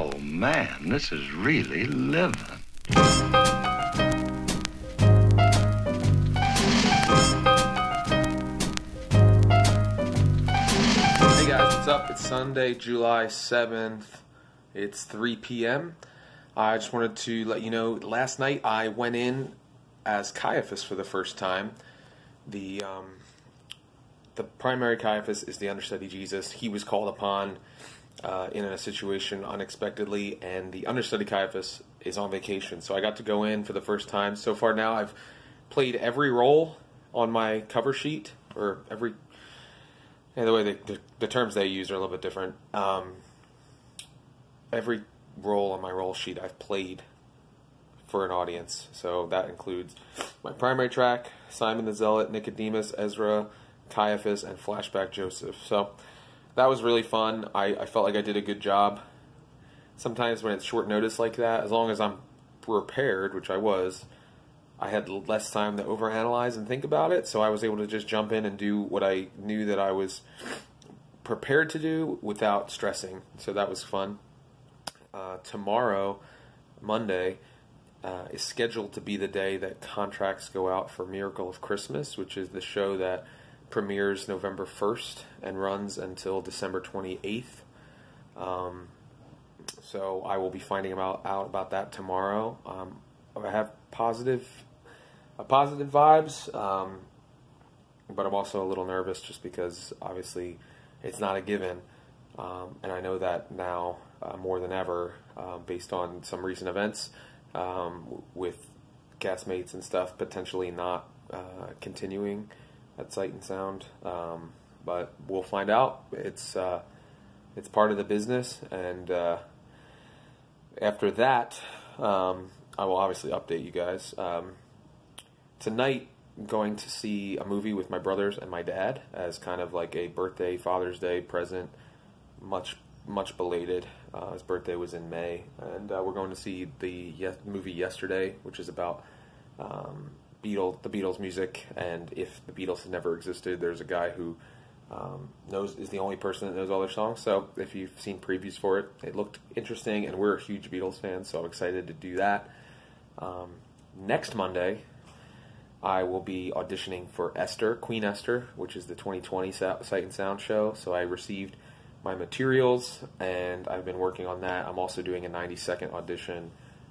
Oh, man, this is really living. Hey guys, what's up? It's Sunday, July 7th. It's 3 p.m. I just wanted to let you know last night I went in as Caiaphas for the first time. The um, the primary Caiaphas is the understudy Jesus. He was called upon uh, in a situation unexpectedly, and the understudy Caiaphas is on vacation. So I got to go in for the first time. So far now, I've played every role on my cover sheet, or every and the way they, the, the terms they use are a little bit different. Um, every role on my role sheet I've played for an audience, so that includes my primary track, Simon the Zealot, Nicodemus, Ezra, Caiaphas, and Flashback Joseph. So that was really fun. I, I felt like I did a good job. Sometimes when it's short notice like that, as long as I'm prepared, which I was, I had less time to overanalyze and think about it, so I was able to just jump in and do what I knew that I was prepared to do without stressing. So that was fun. Uh, tomorrow, Monday, uh, is scheduled to be the day that contracts go out for Miracle of Christmas, which is the show that premieres November 1st and runs until December 28th. Um, so I will be finding out, out about that tomorrow. Um, I have positive uh, positive vibes, um, but I'm also a little nervous just because obviously it's not a given, um, and I know that now uh, more than ever, uh, based on some recent events um, with castmates and stuff potentially not uh, continuing at Sight and Sound. Um, but we'll find out. It's uh, it's part of the business, and uh, after that, um, I will obviously update you guys. Um, tonight, I'm going to see a movie with my brothers and my dad as kind of like a birthday, Father's Day present. Much much belated. Uh, his birthday was in May, and uh, we're going to see the ye- movie yesterday, which is about um, Beatle, the Beatles music, and if the Beatles had never existed, there's a guy who um, knows is the only person that knows all their songs. So if you've seen previews for it, it looked interesting, and we're a huge Beatles fans, so I'm excited to do that. Um, next Monday, I will be auditioning for Esther, Queen Esther, which is the 2020 Sight and Sound show. So I received my materials, and I've been working on that. I'm also doing a 90 second audition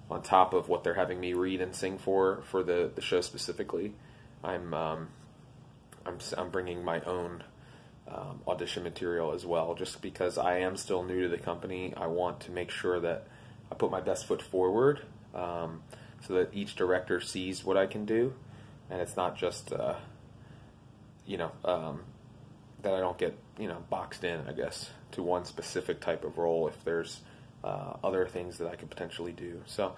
on top of what they're having me read and sing for for the, the show specifically. I'm um, I'm I'm bringing my own um, audition material as well, just because I am still new to the company. I want to make sure that I put my best foot forward, um, so that each director sees what I can do, and it's not just uh, you know um, that I don't get you know boxed in. I guess to one specific type of role if there's uh, other things that I could potentially do. So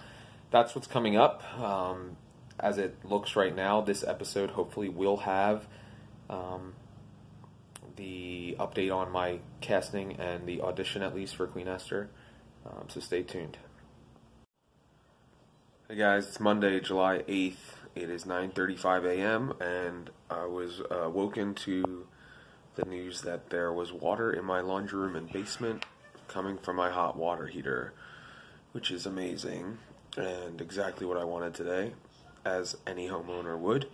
that's what's coming up. Um, as it looks right now, this episode hopefully will have um, the update on my casting and the audition at least for Queen Esther. Um, so stay tuned. Hey guys, it's Monday, July 8th. It is 9:35 a.m. and I was uh, woken to the news that there was water in my laundry room and basement coming from my hot water heater, which is amazing and exactly what I wanted today, as any homeowner would.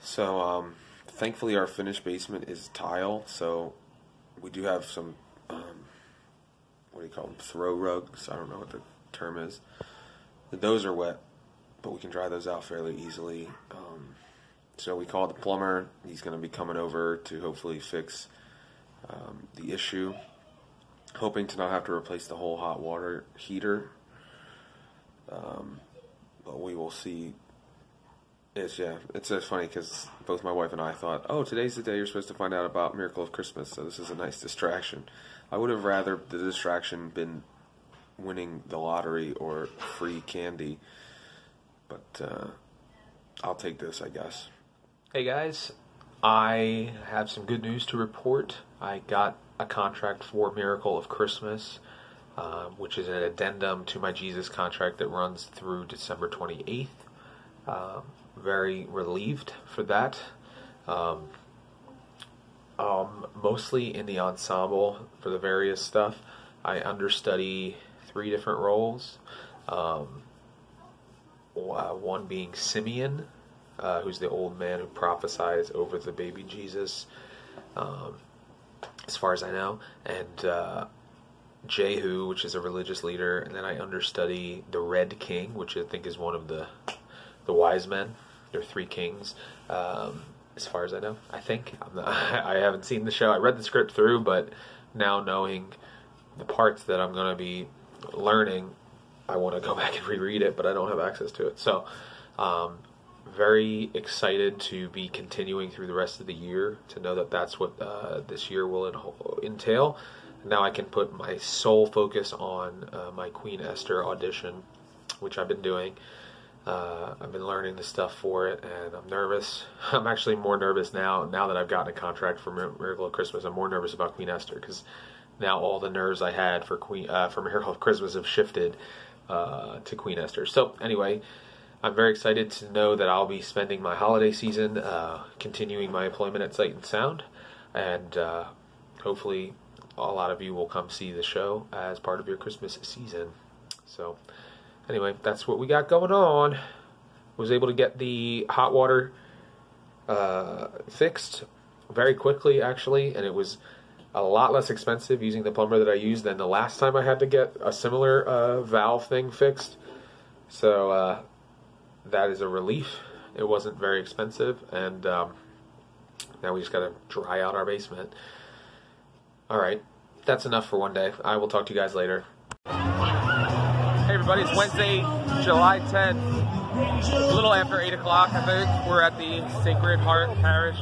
So, um, thankfully, our finished basement is tile, so we do have some, um, what do you call them, throw rugs. I don't know what the term is. Those are wet, but we can dry those out fairly easily. Um, so we called the plumber. He's going to be coming over to hopefully fix um, the issue. Hoping to not have to replace the whole hot water heater. Um, but we will see. It's yeah, it's funny because both my wife and I thought, oh, today's the day you're supposed to find out about Miracle of Christmas, so this is a nice distraction. I would have rather the distraction been winning the lottery or free candy, but uh, I'll take this, I guess. Hey guys, I have some good news to report. I got a contract for Miracle of Christmas, uh, which is an addendum to my Jesus contract that runs through December 28th. Um, very relieved for that. Um, um, mostly in the ensemble for the various stuff. I understudy three different roles. Um, one being Simeon, uh, who's the old man who prophesies over the baby Jesus, um, as far as I know, and uh, Jehu, which is a religious leader, and then I understudy the Red King, which I think is one of the the wise men. There are three kings, um, as far as I know. I think not, i haven't seen the show. I read the script through, but now knowing the parts that I'm going to be learning, I want to go back and reread it, but I don't have access to it. So, um, very excited to be continuing through the rest of the year to know that that's what uh, this year will entail. Now I can put my sole focus on uh, my Queen Esther audition, which I've been doing. Uh, I've been learning the stuff for it, and I'm nervous. I'm actually more nervous now. Now that I've gotten a contract for Miracle of Christmas, I'm more nervous about Queen Esther because now all the nerves I had for Queen uh, for Miracle of Christmas have shifted uh, to Queen Esther. So anyway, I'm very excited to know that I'll be spending my holiday season uh, continuing my employment at Sight and Sound, and uh, hopefully a lot of you will come see the show as part of your Christmas season. So anyway, that's what we got going on. Was able to get the hot water uh, fixed very quickly, actually, and it was a lot less expensive using the plumber that I used than the last time I had to get a similar uh, valve thing fixed. So uh, that is a relief. It wasn't very expensive, and um, now we just got to dry out our basement. All right, that's enough for one day. I will talk to you guys later. Hey everybody, it's Wednesday, July 10th. A little after 8 o'clock, I think. We're at the Sacred Heart Parish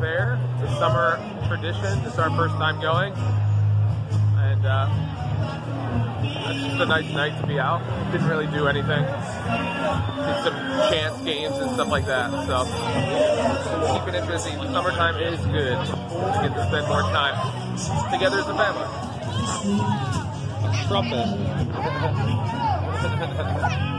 Fair. It's a summer tradition. This is our first time going. And uh, it's just a nice night to be out. Didn't really do anything. Did some chance games and stuff like that. So keeping it busy. Summertime is good. We get to spend more time together as a family. Trumpet.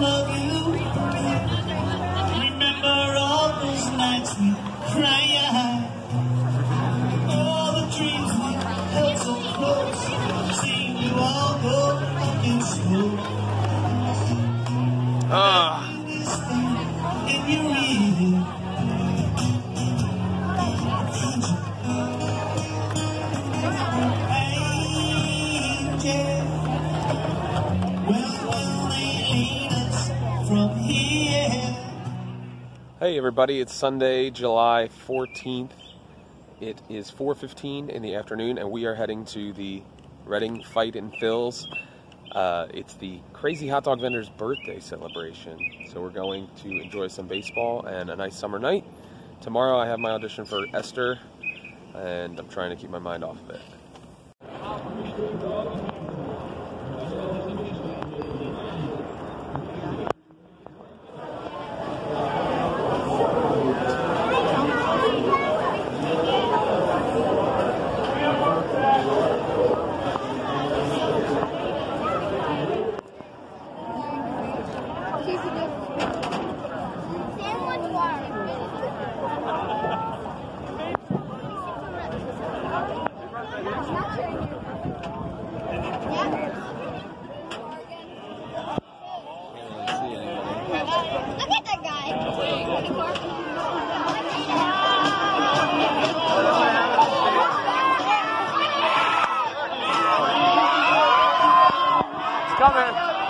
love you. Remember all those nights we cry out. All the dreams we held so close seem you all go in slow. Ah. Angel. Hey everybody, it's Sunday, July 14th. It is 4.15 in the afternoon and we are heading to the Reading Fightin' Phils. Uh, it's the Crazy Hot Dog Vendor's birthday celebration. So we're going to enjoy some baseball and a nice summer night. Tomorrow I have my audition for Esther and I'm trying to keep my mind off of it.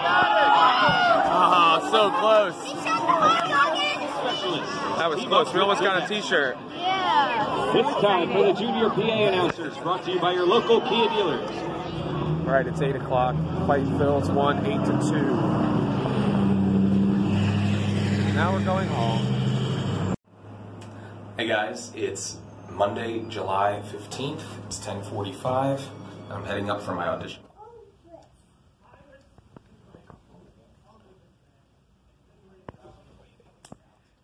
Coming. Oh, so close. That was close. We almost got a T-shirt. Yeah. It's time for the Junior PA announcers, brought to you by your local Kia dealers. All right, it's eight o'clock. Fight Phil's won eight to two. Now we're going home. Hey guys, it's Monday, July 15th. It's 10:45. I'm heading up for my audition.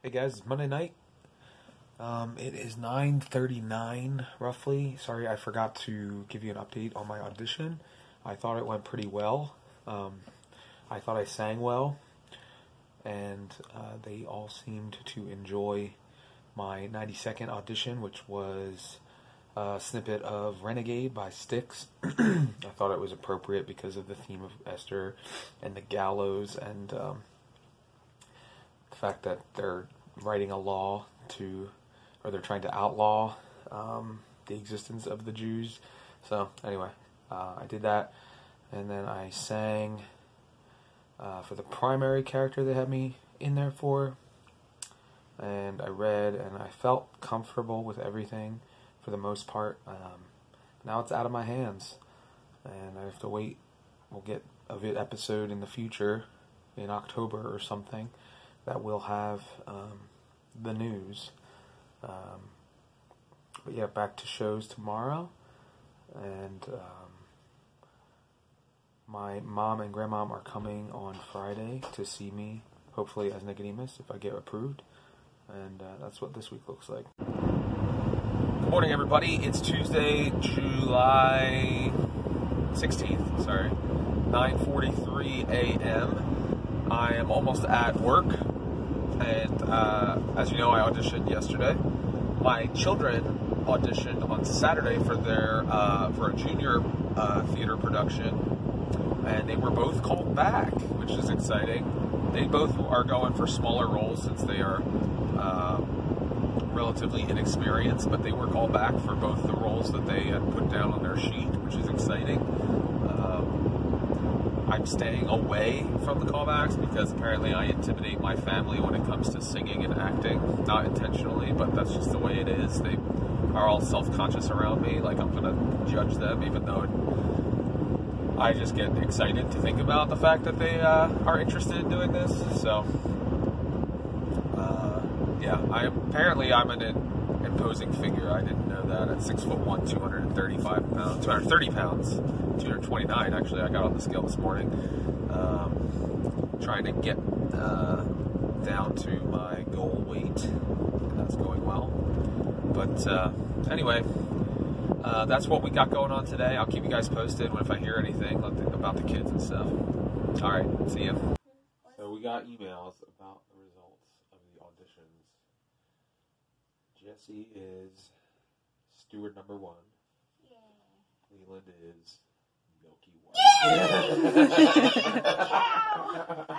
Hey guys, it's Monday night. Um, it is 9:39 roughly. Sorry, I forgot to give you an update on my audition. I thought it went pretty well. Um, I thought I sang well, and uh, they all seemed to enjoy my 90 second audition, which was a snippet of Renegade by Styx. I thought it was appropriate because of the theme of Esther and the gallows and um, fact that they're writing a law to, or they're trying to outlaw um, the existence of the Jews. So, anyway, uh, I did that, and then I sang uh, for the primary character they had me in there for, and I read, and I felt comfortable with everything for the most part. Um, now it's out of my hands, and I have to wait. We'll get a vid episode in the future, in October or something, that we'll have um, the news. Um, but yeah, back to shows tomorrow, and um, my mom and grandmom are coming on Friday to see me, hopefully as Nicodemus if I get approved, and uh, that's what this week looks like. Good morning, everybody. It's Tuesday, July 16th. Sorry, 9:43 a.m. I am almost at work, and uh, as you know, I auditioned yesterday. My children auditioned on Saturday for their uh, for a junior uh, theater production, and they were both called back, which is exciting. They both are going for smaller roles since they are um, relatively inexperienced, but they were called back for both the roles that they had put down on their sheet, which is exciting. I'm staying away from the callbacks because apparently I intimidate my family when it comes to singing and acting. Not intentionally, but that's just the way it is. They are all self-conscious around me, like I'm gonna judge them, even though I just get excited to think about the fact that they uh, are interested in doing this. So, uh, yeah, I apparently I'm an imposing figure. I didn't know that at six foot one, 235 pounds, 230 pounds, 229 actually. I got on the scale this morning, um, trying to get uh, down to my goal weight. That's going well. But uh, anyway, uh, that's what we got going on today. I'll keep you guys posted if I hear anything about the kids and stuff. All right, see ya. So we got emails about the results of the auditions. Jesse is steward number one. Yeah. Leland is Milky Way.